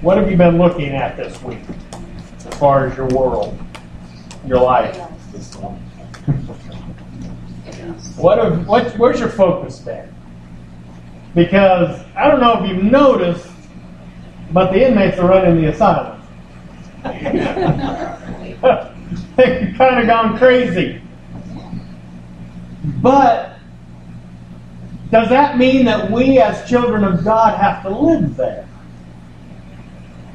What have you been looking at this week as far as your world, your life? what, have, what where's your focus been? Because I don't know if you've noticed, but the inmates are running the asylum. They've kind of gone crazy. But does that mean that we as children of God have to live there?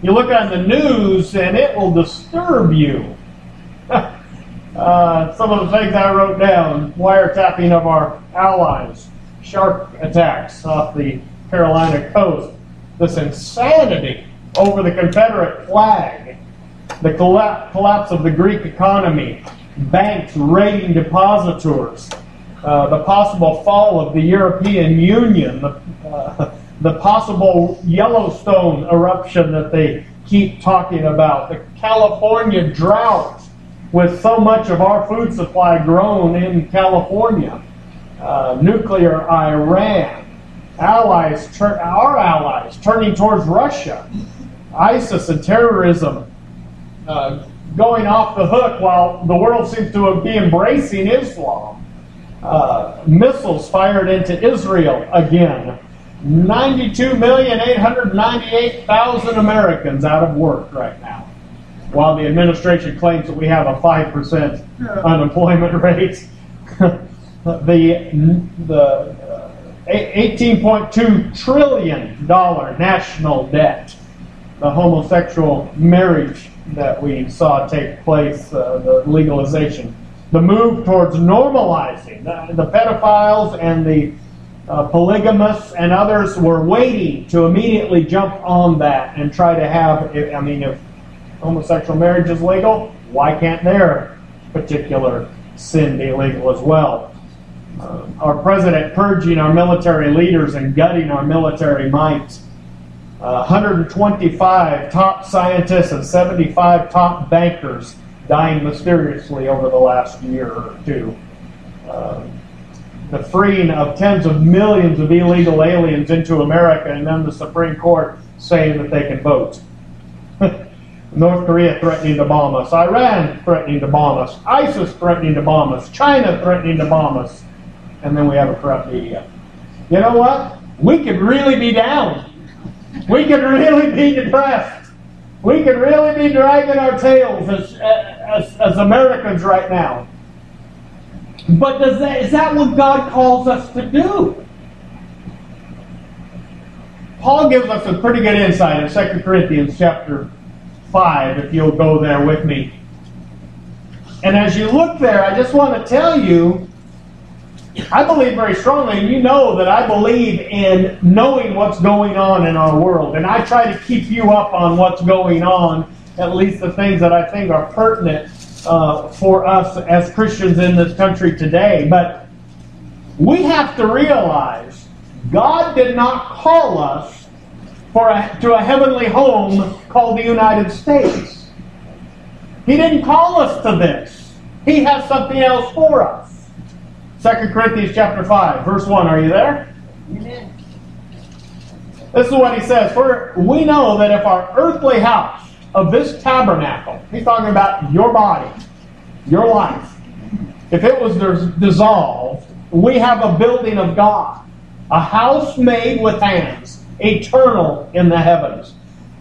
You look on the news and it will disturb you. uh, some of the things I wrote down wiretapping of our allies, shark attacks off the Carolina coast, this insanity over the Confederate flag, the collapse of the Greek economy, banks raiding depositors, uh, the possible fall of the European Union, uh, the possible Yellowstone eruption that they keep talking about, the California drought with so much of our food supply grown in California, uh, nuclear Iran, allies, our allies turning towards Russia, ISIS and terrorism uh, going off the hook while the world seems to be embracing Islam. Uh, missiles fired into Israel again. 92,898,000 Americans out of work right now. While the administration claims that we have a 5% unemployment rate, the, the uh, $18.2 trillion national debt, the homosexual marriage that we saw take place, uh, the legalization the move towards normalizing the, the pedophiles and the uh, polygamists and others were waiting to immediately jump on that and try to have. I mean, if homosexual marriage is legal, why can't their particular sin be legal as well? Uh, our president purging our military leaders and gutting our military might. Uh, 125 top scientists and 75 top bankers dying mysteriously over the last year or two. Um, the freeing of tens of millions of illegal aliens into America, and then the Supreme Court saying that they can vote. North Korea threatening to bomb us, Iran threatening to bomb us, ISIS threatening to bomb us, China threatening to bomb us, and then we have a corrupt media. You know what? We could really be down. We could really be depressed. We could really be dragging our tails as, as, as Americans right now. But does that, is that what God calls us to do? Paul gives us a pretty good insight in 2 Corinthians chapter 5, if you'll go there with me. And as you look there, I just want to tell you I believe very strongly, and you know that I believe in knowing what's going on in our world. And I try to keep you up on what's going on, at least the things that I think are pertinent uh, for us as Christians in this country today. But we have to realize God did not call us for a, to a heavenly home called the United States. He didn't call us to this. He has something else for us. 2 Corinthians chapter 5, verse 1. Are you there? Amen. This is what he says. For we know that if our earthly house of this tabernacle, he's talking about your body, your life, if it was dissolved, we have a building of God, a house made with hands, eternal in the heavens.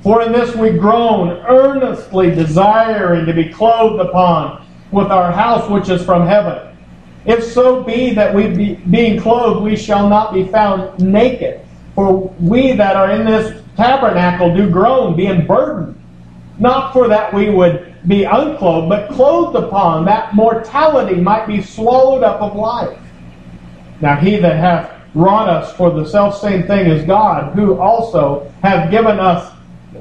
For in this we groan, earnestly desiring to be clothed upon with our house which is from heaven. If so be that we be, being clothed, we shall not be found naked. For we that are in this tabernacle do groan, being burdened. Not for that we would be unclothed, but clothed upon, that mortality might be swallowed up of life. Now he that hath wrought us for the self same thing as God, who also hath given us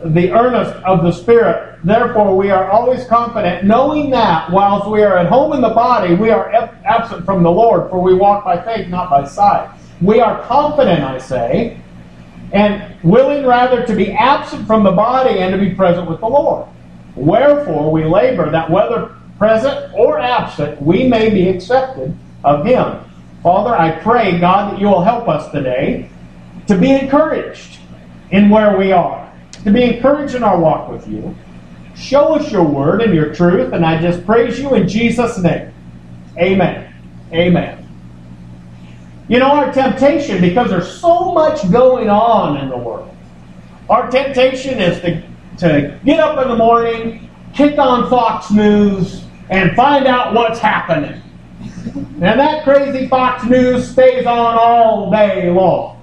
the earnest of the Spirit, Therefore, we are always confident, knowing that whilst we are at home in the body, we are absent from the Lord, for we walk by faith, not by sight. We are confident, I say, and willing rather to be absent from the body and to be present with the Lord. Wherefore, we labor that whether present or absent, we may be accepted of Him. Father, I pray, God, that you will help us today to be encouraged in where we are to be encouraged in our walk with you. Show us your word and your truth, and I just praise you in Jesus' name. Amen. Amen. You know, our temptation, because there's so much going on in the world, our temptation is to, to get up in the morning, kick on Fox News, and find out what's happening. And that crazy Fox News stays on all day long.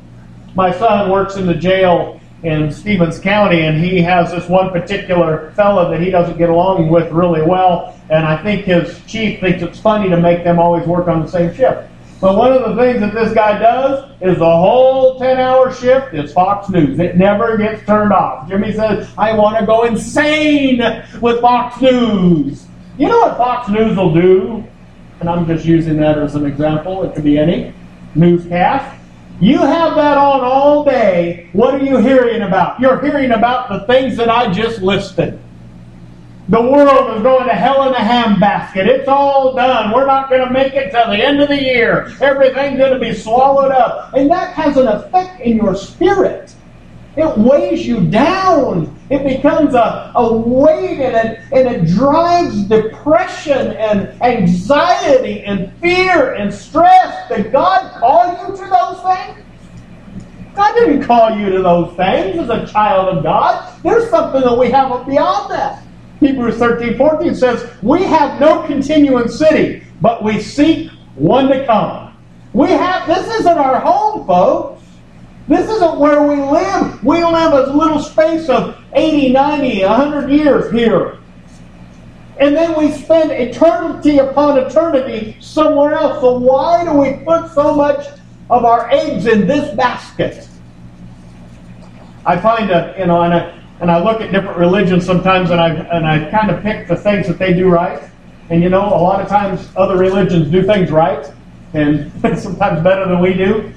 My son works in the jail in Stevens County, and he has this one particular fellow that he doesn't get along with really well. And I think his chief thinks it's funny to make them always work on the same shift. But one of the things that this guy does is the whole 10 hour shift is Fox News. It never gets turned off. Jimmy says, I want to go insane with Fox News. You know what Fox News will do? And I'm just using that as an example. It could be any newscast. You have that on all day. What are you hearing about? You're hearing about the things that I just listed. The world is going to hell in a handbasket. It's all done. We're not going to make it till the end of the year. Everything's going to be swallowed up. And that has an effect in your spirit. It weighs you down. It becomes a, a weight and it, and it drives depression and anxiety and fear and stress. Did God call you to those things? God didn't call you to those things as a child of God. There's something that we have beyond that. Hebrews 13, 14 says, We have no continuing city, but we seek one to come. We have, this isn't our home, folks. This isn't where we live. We live a little space of 80, 90, 100 years here. And then we spend eternity upon eternity somewhere else. So why do we put so much of our eggs in this basket? I find a, you know, and I, and I look at different religions sometimes and I, and I kind of pick the things that they do right. And you know, a lot of times other religions do things right and sometimes better than we do.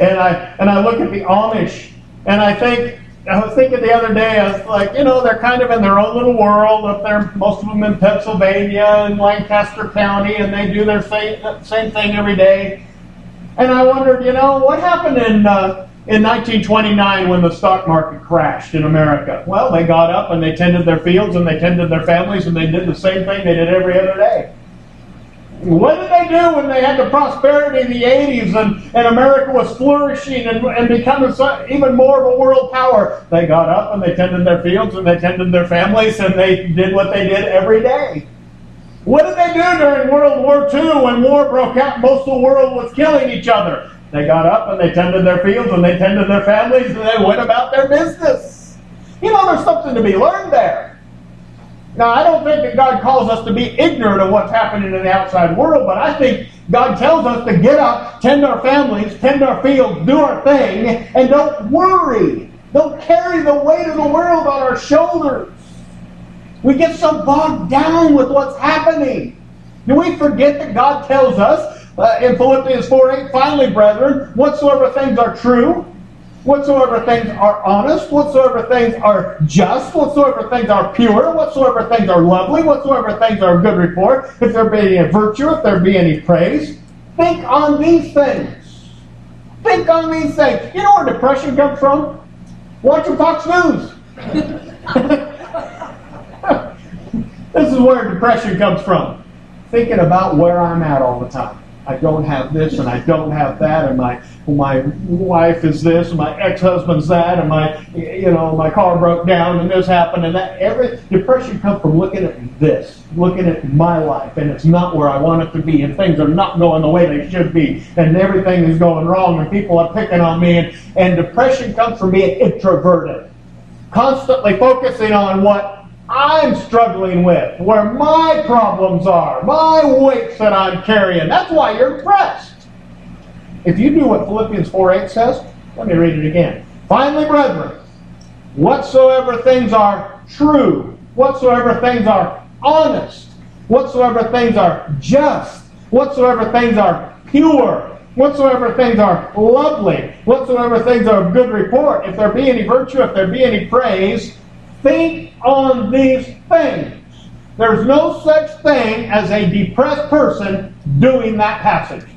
And I, and I look at the Amish and I think, I was thinking the other day, I was like, you know, they're kind of in their own little world up there, most of them in Pennsylvania and Lancaster County, and they do their same, same thing every day. And I wondered, you know, what happened in uh, in 1929 when the stock market crashed in America? Well, they got up and they tended their fields and they tended their families and they did the same thing they did every other day. What did they do when they had the prosperity in the 80s and, and America was flourishing and, and becoming so, even more of a world power? They got up and they tended their fields and they tended their families and they did what they did every day. What did they do during World War II when war broke out and most of the world was killing each other? They got up and they tended their fields and they tended their families and they went about their business. You know, there's something to be learned there. Now, I don't think that God calls us to be ignorant of what's happening in the outside world, but I think God tells us to get up, tend our families, tend our fields, do our thing, and don't worry. Don't carry the weight of the world on our shoulders. We get so bogged down with what's happening. Do we forget that God tells us uh, in Philippians 4 8, finally, brethren, whatsoever things are true, whatsoever things are honest, whatsoever things are just, whatsoever things are pure, whatsoever things are lovely, whatsoever things are good report, if there be any virtue, if there be any praise, think on these things. Think on these things. You know where depression comes from? Watching Fox News. this is where depression comes from. Thinking about where I'm at all the time. I don't have this and I don't have that, and my my wife is this, and my ex-husband's that, and my you know my car broke down, and this happened, and that. Every depression comes from looking at this, looking at my life, and it's not where I want it to be, and things are not going the way they should be, and everything is going wrong, and people are picking on me, and, and depression comes from being introverted, constantly focusing on what I'm struggling with, where my problems are, my weights that I'm carrying. That's why you're depressed. If you do what Philippians 4 8 says, let me read it again. Finally, brethren, whatsoever things are true, whatsoever things are honest, whatsoever things are just, whatsoever things are pure, whatsoever things are lovely, whatsoever things are of good report, if there be any virtue, if there be any praise, think on these things. There's no such thing as a depressed person doing that passage.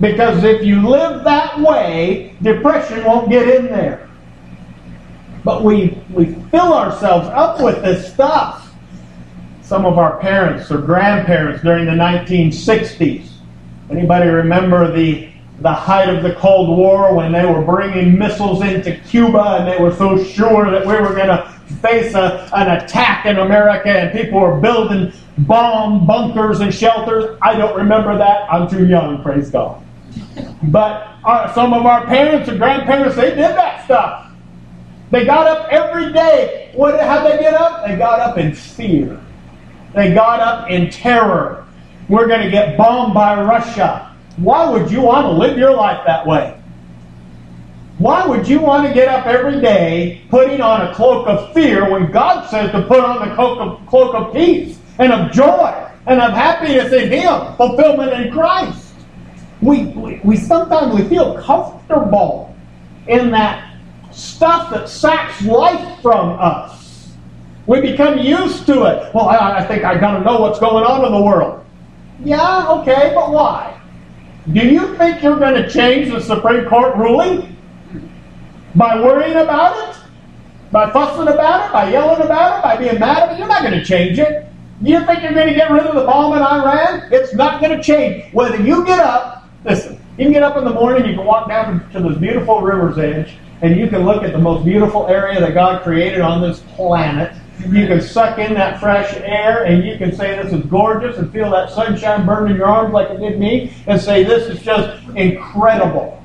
Because if you live that way, depression won't get in there. But we, we fill ourselves up with this stuff. Some of our parents or grandparents during the 1960s. Anybody remember the the height of the Cold War when they were bringing missiles into Cuba and they were so sure that we were going to face a, an attack in America and people were building bomb bunkers and shelters. I don't remember that. I'm too young, praise God. But uh, some of our parents and grandparents, they did that stuff. They got up every day. What, how'd they get up? They got up in fear. They got up in terror. We're going to get bombed by Russia. Why would you want to live your life that way? Why would you want to get up every day putting on a cloak of fear when God says to put on the cloak of, cloak of peace and of joy and of happiness in Him, fulfillment in Christ? We, we, we sometimes we feel comfortable in that stuff that saps life from us. We become used to it. Well, I, I think I got to know what's going on in the world. Yeah, okay, but why? Do you think you're going to change the Supreme Court ruling by worrying about it? By fussing about it? By yelling about it? By being mad at it? You're not going to change it. You think you're going to get rid of the bomb in Iran? It's not going to change. Whether you get up, listen, you can get up in the morning, you can walk down to this beautiful river's edge, and you can look at the most beautiful area that God created on this planet, you can suck in that fresh air and you can say this is gorgeous and feel that sunshine burn in your arms like it did me and say this is just incredible.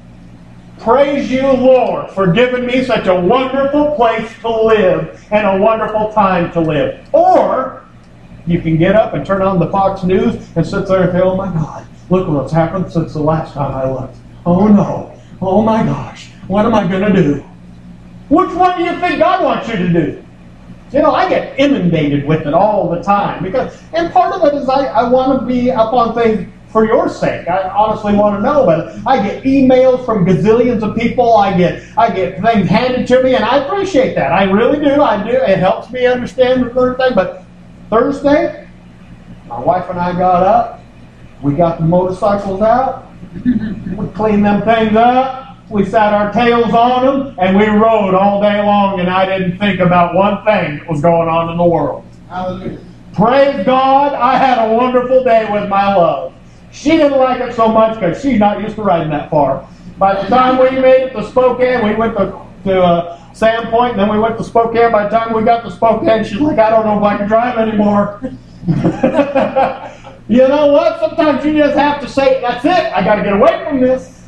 Praise you, Lord, for giving me such a wonderful place to live and a wonderful time to live. Or you can get up and turn on the Fox News and sit there and say, oh my God, look what's happened since the last time I looked. Oh no. Oh my gosh. What am I going to do? Which one do you think God wants you to do? You know, I get inundated with it all the time because, and part of it is I, I want to be up on things for your sake. I honestly want to know, but I get emails from gazillions of people. I get I get things handed to me, and I appreciate that. I really do. I do. It helps me understand the third thing. But Thursday, my wife and I got up. We got the motorcycles out. We cleaned them things up we sat our tails on them, and we rode all day long, and I didn't think about one thing that was going on in the world. Hallelujah. Praise God, I had a wonderful day with my love. She didn't like it so much because she's not used to riding that far. By the time we made it to Spokane, we went to, to uh, Sandpoint, and then we went to Spokane. By the time we got to Spokane, she's like, I don't know if I can drive anymore. you know what? Sometimes you just have to say, that's it. I got to get away from this.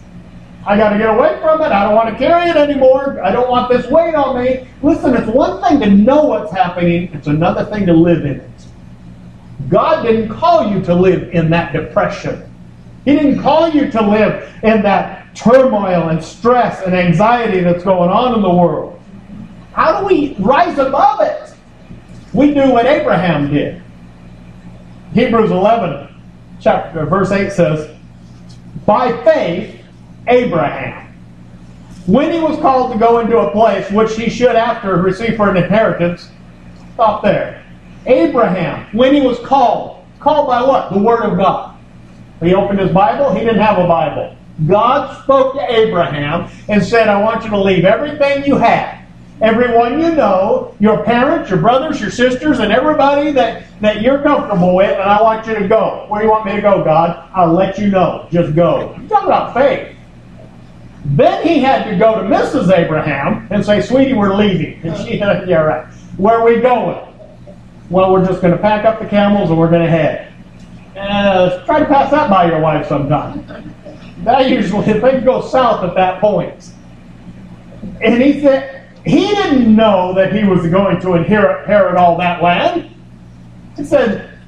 I got to get away from it. I don't want to carry it anymore. I don't want this weight on me. Listen, it's one thing to know what's happening, it's another thing to live in it. God didn't call you to live in that depression. He didn't call you to live in that turmoil and stress and anxiety that's going on in the world. How do we rise above it? We do what Abraham did. Hebrews 11, chapter, verse 8 says, By faith, Abraham. When he was called to go into a place which he should after receive for an inheritance, stop there. Abraham, when he was called, called by what? The Word of God. He opened his Bible, he didn't have a Bible. God spoke to Abraham and said, I want you to leave everything you have everyone you know, your parents, your brothers, your sisters, and everybody that, that you're comfortable with, and I want you to go. Where do you want me to go, God? I'll let you know. Just go. Talking about faith. Then he had to go to Mrs. Abraham and say, Sweetie, we're leaving. And she said, Yeah, right. Where are we going? Well, we're just going to pack up the camels and we're going to head. Uh, try to pass that by your wife sometime. That usually, things go south at that point. And he said, he didn't know that he was going to inherit, inherit all that land. He said,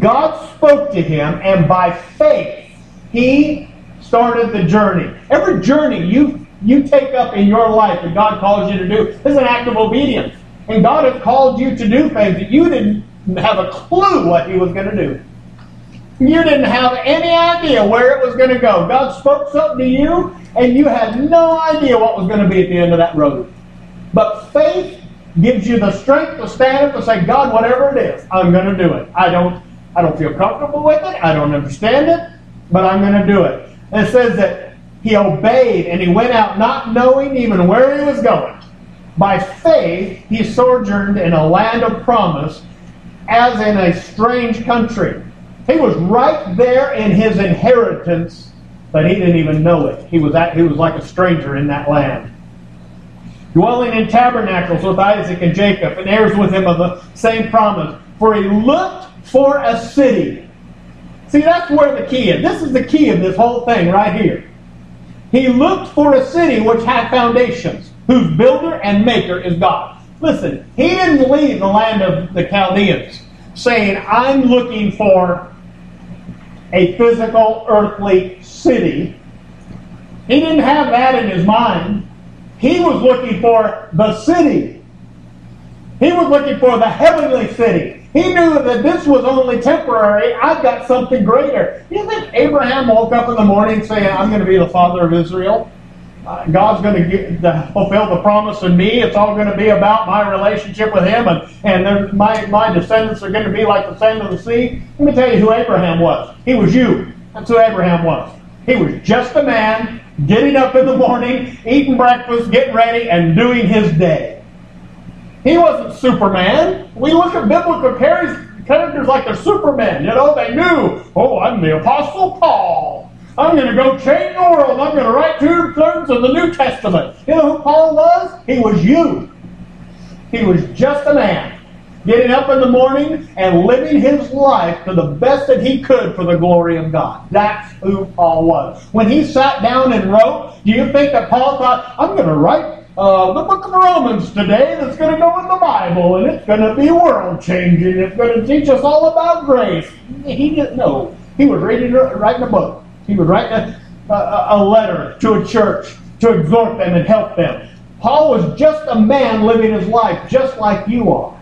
God spoke to him, and by faith, he started the journey. Every journey you, you take up in your life that God calls you to do is an act of obedience. And God has called you to do things that you didn't have a clue what He was going to do. You didn't have any idea where it was going to go. God spoke something to you, and you had no idea what was going to be at the end of that road. But faith gives you the strength to stand up and say, God, whatever it is, I'm going to do it. I don't, I don't feel comfortable with it. I don't understand it, but I'm going to do it. It says that he obeyed and he went out not knowing even where he was going. By faith, he sojourned in a land of promise as in a strange country. He was right there in his inheritance, but he didn't even know it. He was, at, he was like a stranger in that land. Dwelling in tabernacles with Isaac and Jacob, and heirs with him of the same promise. For he looked for a city. See, that's where the key is. This is the key of this whole thing right here. He looked for a city which had foundations, whose builder and maker is God. Listen, he didn't leave the land of the Chaldeans saying, I'm looking for a physical, earthly city. He didn't have that in his mind. He was looking for the city. He was looking for the heavenly city. He knew that this was only temporary. I've got something greater. You think Abraham woke up in the morning saying, I'm going to be the father of Israel? Uh, God's going to get, the, fulfill the promise in me. It's all going to be about my relationship with Him, and, and my, my descendants are going to be like the sand of the sea. Let me tell you who Abraham was. He was you. That's who Abraham was. He was just a man getting up in the morning, eating breakfast, getting ready, and doing his day. He wasn't Superman. We look at biblical characters like they're Superman. You know, they knew, oh, I'm the Apostle Paul. I'm going to go change the world. I'm going to write two thirds of the New Testament. You know who Paul was? He was you. He was just a man, getting up in the morning and living his life to the best that he could for the glory of God. That's who Paul was. When he sat down and wrote, do you think that Paul thought, I'm going to write uh, the book of Romans today that's going to go in the Bible, and it's going to be world changing. It's going to teach us all about grace. He didn't know. He was reading, writing a book. He would write a, a, a letter to a church to exhort them and help them. Paul was just a man living his life just like you are.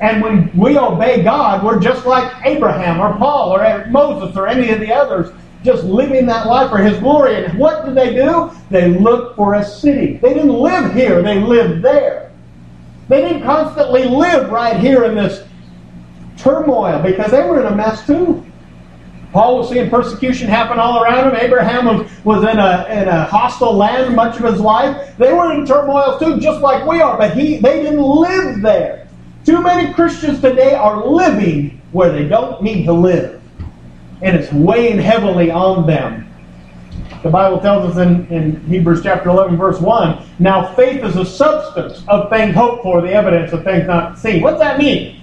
And when we obey God, we're just like Abraham or Paul or Moses or any of the others just living that life for His glory. And what did they do? They looked for a city. They didn't live here, they lived there. They didn't constantly live right here in this turmoil because they were in a mess too. Paul was seeing persecution happen all around him. Abraham was, was in, a, in a hostile land much of his life. They were in turmoil too, just like we are, but he, they didn't live there. Too many Christians today are living where they don't need to live and it's weighing heavily on them. The Bible tells us in, in Hebrews chapter 11, verse 1 Now faith is a substance of things hoped for, the evidence of things not seen. What's that mean?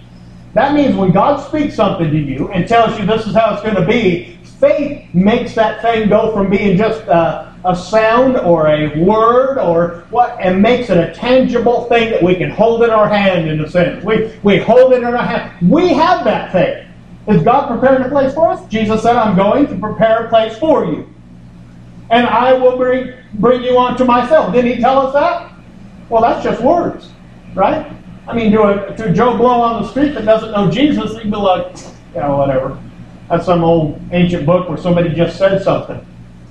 That means when God speaks something to you and tells you this is how it's going to be, faith makes that thing go from being just a, a sound or a word or what, and makes it a tangible thing that we can hold in our hand in a sense. We, we hold it in our hand. We have that faith. Is God preparing a place for us? Jesus said, I'm going to prepare a place for you. And I will bring, bring you unto myself. Didn't he tell us that? Well, that's just words, right? I mean, to, a, to Joe Blow on the street that doesn't know Jesus, he'd be like, yeah, whatever. That's some old ancient book where somebody just said something.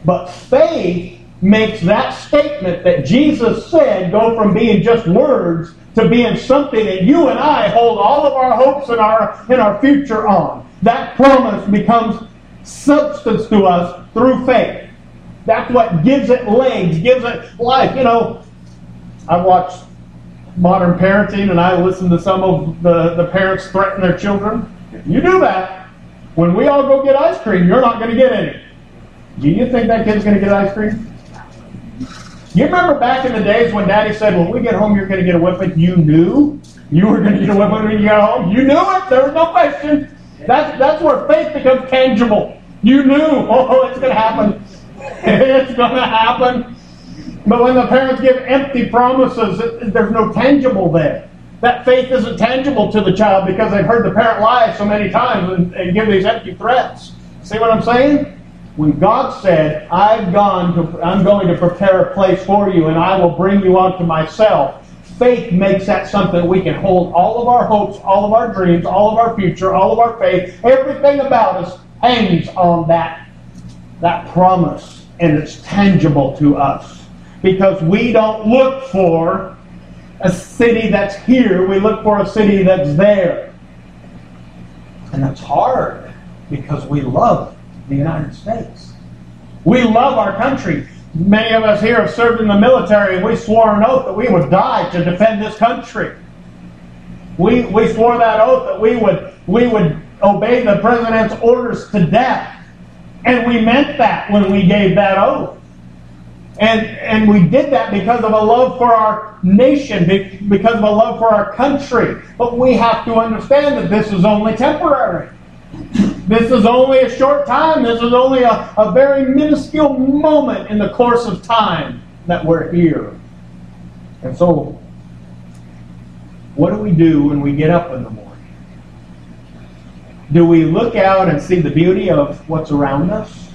But faith makes that statement that Jesus said go from being just words to being something that you and I hold all of our hopes and our, and our future on. That promise becomes substance to us through faith. That's what gives it legs, gives it life. You know, I watch modern parenting and I listen to some of the, the parents threaten their children. If you do that, when we all go get ice cream, you're not going to get any. Do you think that kid's going to get ice cream? You remember back in the days when Daddy said, "When we get home, you're going to get a whipping." You knew you were going to get a whipping when you got home. You knew it. There was no question. That's that's where faith becomes tangible. You knew, oh, it's going to happen. it's going to happen. But when the parents give empty promises, there's no tangible there. That faith isn't tangible to the child because they've heard the parent lie so many times and, and give these empty threats. See what I'm saying? When God said, I've gone to, I'm going to prepare a place for you and I will bring you unto myself, faith makes that something we can hold all of our hopes, all of our dreams, all of our future, all of our faith, everything about us hangs on that, that promise and it's tangible to us. Because we don't look for a city that's here, we look for a city that's there. And that's hard because we love the United States. We love our country. Many of us here have served in the military and we swore an oath that we would die to defend this country. We, we swore that oath that we would, we would obey the president's orders to death. And we meant that when we gave that oath. And, and we did that because of a love for our nation, because of a love for our country. But we have to understand that this is only temporary. This is only a short time. This is only a, a very minuscule moment in the course of time that we're here. And so, what do we do when we get up in the morning? Do we look out and see the beauty of what's around us?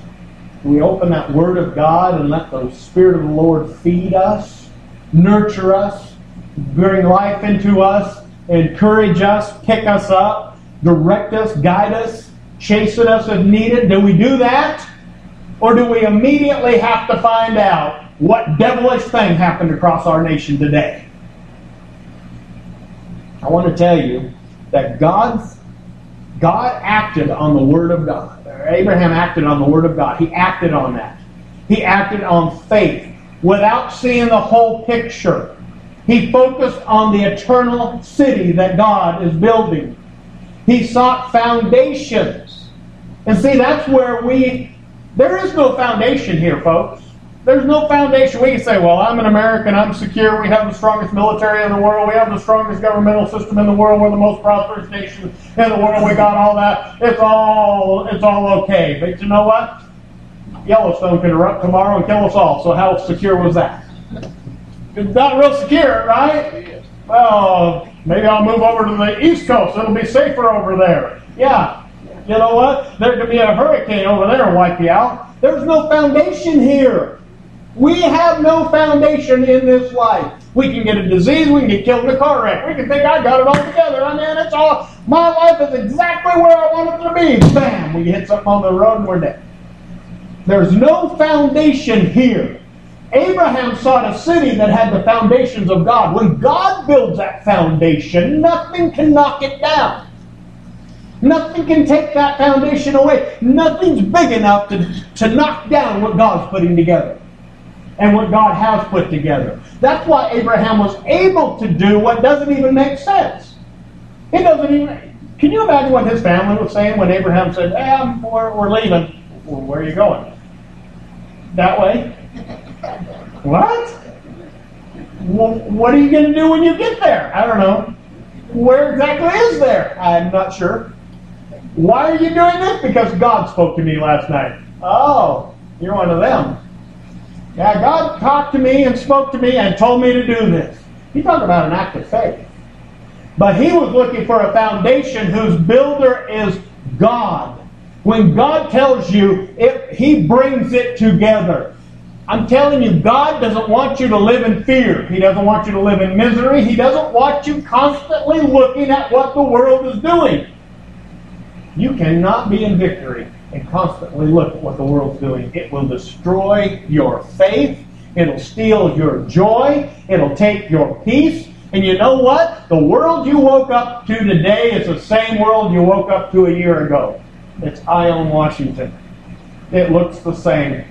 Do we open that Word of God and let the Spirit of the Lord feed us, nurture us, bring life into us, encourage us, pick us up, direct us, guide us, chasten us if needed? Do we do that? Or do we immediately have to find out what devilish thing happened across our nation today? I want to tell you that God's, God acted on the Word of God. Abraham acted on the Word of God. He acted on that. He acted on faith without seeing the whole picture. He focused on the eternal city that God is building. He sought foundations. And see, that's where we, there is no foundation here, folks. There's no foundation. We can say, well, I'm an American, I'm secure, we have the strongest military in the world, we have the strongest governmental system in the world, we're the most prosperous nation in the world, we got all that. It's all it's all okay. But you know what? Yellowstone could erupt tomorrow and kill us all. So how secure was that? It's not real secure, right? Well, maybe I'll move over to the East Coast. It'll be safer over there. Yeah. You know what? There could be a hurricane over there and wipe you out. There's no foundation here. We have no foundation in this life. We can get a disease, we can get killed in a car wreck. We can think I got it all together. I mean, it's all my life is exactly where I want it to be. Bam! We hit something on the road and we're dead. There's no foundation here. Abraham sought a city that had the foundations of God. When God builds that foundation, nothing can knock it down. Nothing can take that foundation away. Nothing's big enough to, to knock down what God's putting together and what God has put together. That's why Abraham was able to do what doesn't even make sense. It doesn't even. Can you imagine what his family was saying when Abraham said, hey, I'm, we're, we're leaving? Well, where are you going? That way? What? Well, what are you going to do when you get there? I don't know. Where exactly is there? I'm not sure. Why are you doing this? Because God spoke to me last night. Oh, you're one of them. Yeah, God talked to me and spoke to me and told me to do this. He talked about an act of faith. But he was looking for a foundation whose builder is God. When God tells you, it, he brings it together. I'm telling you, God doesn't want you to live in fear. He doesn't want you to live in misery. He doesn't want you constantly looking at what the world is doing. You cannot be in victory and constantly look at what the world's doing. It will destroy your faith. It'll steal your joy. It'll take your peace. And you know what? The world you woke up to today is the same world you woke up to a year ago. It's Ione, Washington. It looks the same.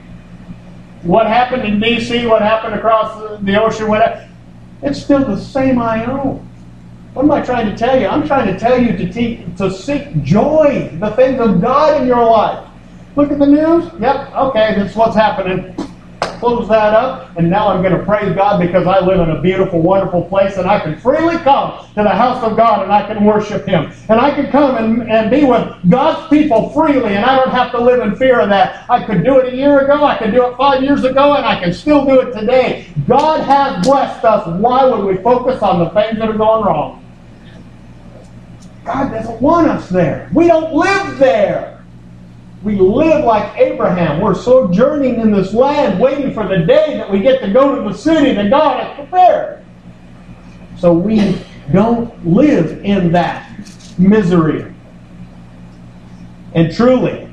What happened in D.C., what happened across the ocean, what, it's still the same Ione. What am I trying to tell you? I'm trying to tell you to, te- to seek joy, the things of God in your life. Look at the news. Yep, okay, that's what's happening. Close that up, and now I'm going to praise God because I live in a beautiful, wonderful place, and I can freely come to the house of God and I can worship Him. And I can come and, and be with God's people freely, and I don't have to live in fear of that. I could do it a year ago, I could do it five years ago, and I can still do it today. God has blessed us. Why would we focus on the things that are going wrong? God doesn't want us there. We don't live there. We live like Abraham. We're sojourning in this land, waiting for the day that we get to go to the city that God has prepared. So we don't live in that misery. And truly,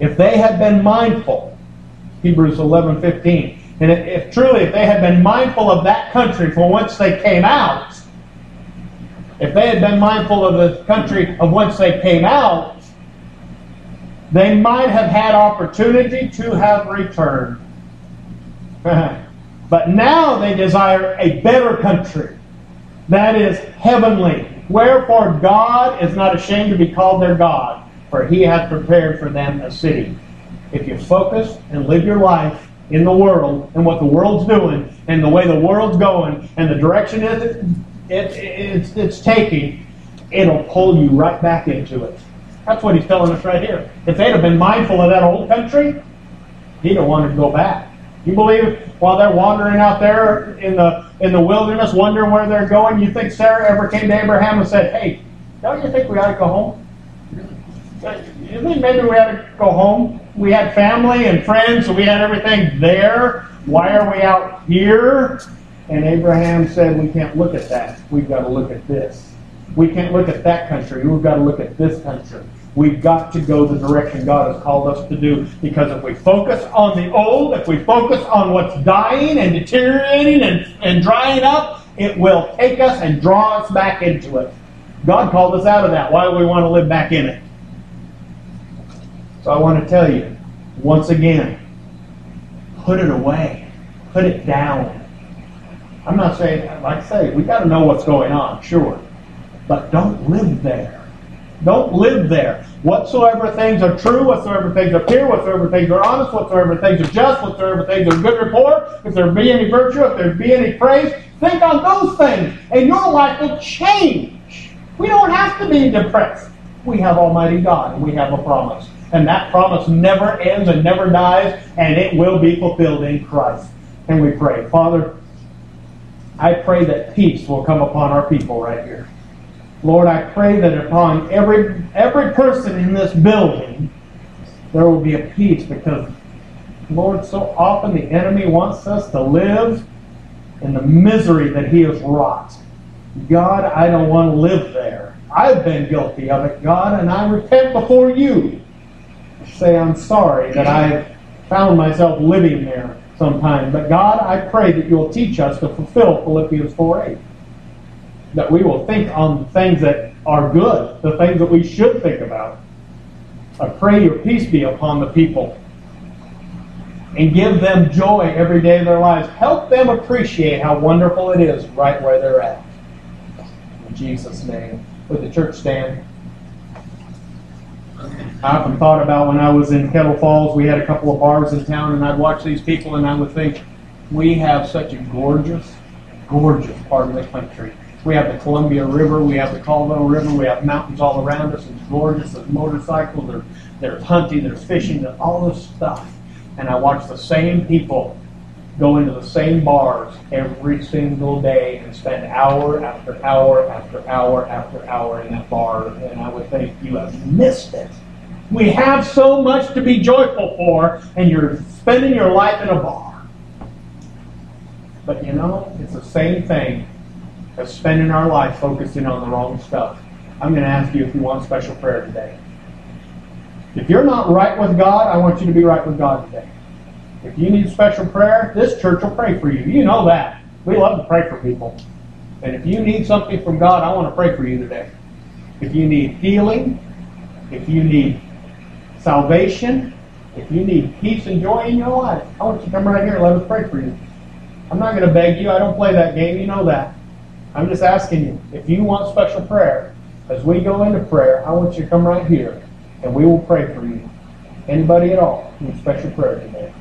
if they had been mindful, Hebrews 11 15, and if, if truly, if they had been mindful of that country from whence they came out, if they had been mindful of the country of whence they came out, they might have had opportunity to have returned. but now they desire a better country that is heavenly. Wherefore God is not ashamed to be called their God, for he hath prepared for them a city. If you focus and live your life in the world and what the world's doing and the way the world's going and the direction it, it, it, it's, it's taking, it'll pull you right back into it. That's what he's telling us right here. If they'd have been mindful of that old country, he'd have wanted to go back. You believe while they're wandering out there in the in the wilderness, wondering where they're going, you think Sarah ever came to Abraham and said, "Hey, don't you think we ought to go home? You think maybe we ought to go home? We had family and friends, so we had everything there. Why are we out here?" And Abraham said, "We can't look at that. We've got to look at this. We can't look at that country. We've got to look at this country." We've got to go the direction God has called us to do. Because if we focus on the old, if we focus on what's dying and deteriorating and, and drying up, it will take us and draw us back into it. God called us out of that. Why do we want to live back in it? So I want to tell you, once again, put it away. Put it down. I'm not saying, like I say, we got to know what's going on, sure. But don't live there. Don't live there. Whatsoever things are true, whatsoever things are pure, whatsoever things are honest, whatsoever things are just, whatsoever things are good report, if there be any virtue, if there be any praise, think on those things, and your life will change. We don't have to be depressed. We have Almighty God, and we have a promise. And that promise never ends and never dies, and it will be fulfilled in Christ. And we pray. Father, I pray that peace will come upon our people right here. Lord, I pray that upon every every person in this building there will be a peace because Lord, so often the enemy wants us to live in the misery that he has wrought. God, I don't want to live there. I've been guilty of it, God, and I repent before you. Say I'm sorry that I found myself living there sometime. But God, I pray that you'll teach us to fulfill Philippians 4 8 that we will think on the things that are good, the things that we should think about. I pray your peace be upon the people and give them joy every day of their lives. Help them appreciate how wonderful it is right where they're at. In Jesus' name. Would the church stand? I often thought about when I was in Kettle Falls, we had a couple of bars in town, and I'd watch these people and I would think, we have such a gorgeous, gorgeous part of the country. We have the Columbia River, we have the Colville River, we have mountains all around us. It's gorgeous. There's motorcycles, there's, there's hunting, there's fishing, there's all this stuff. And I watch the same people go into the same bars every single day and spend hour after hour after hour after hour in that bar. And I would think, you have missed it. We have so much to be joyful for, and you're spending your life in a bar. But you know, it's the same thing of spending our life focusing on the wrong stuff. I'm going to ask you if you want special prayer today. If you're not right with God, I want you to be right with God today. If you need special prayer, this church will pray for you. You know that. We love to pray for people. And if you need something from God, I want to pray for you today. If you need healing, if you need salvation, if you need peace and joy in your life, I want you to come right here and let us pray for you. I'm not going to beg you. I don't play that game. You know that. I'm just asking you, if you want special prayer, as we go into prayer, I want you to come right here and we will pray for you. Anybody at all need special prayer today?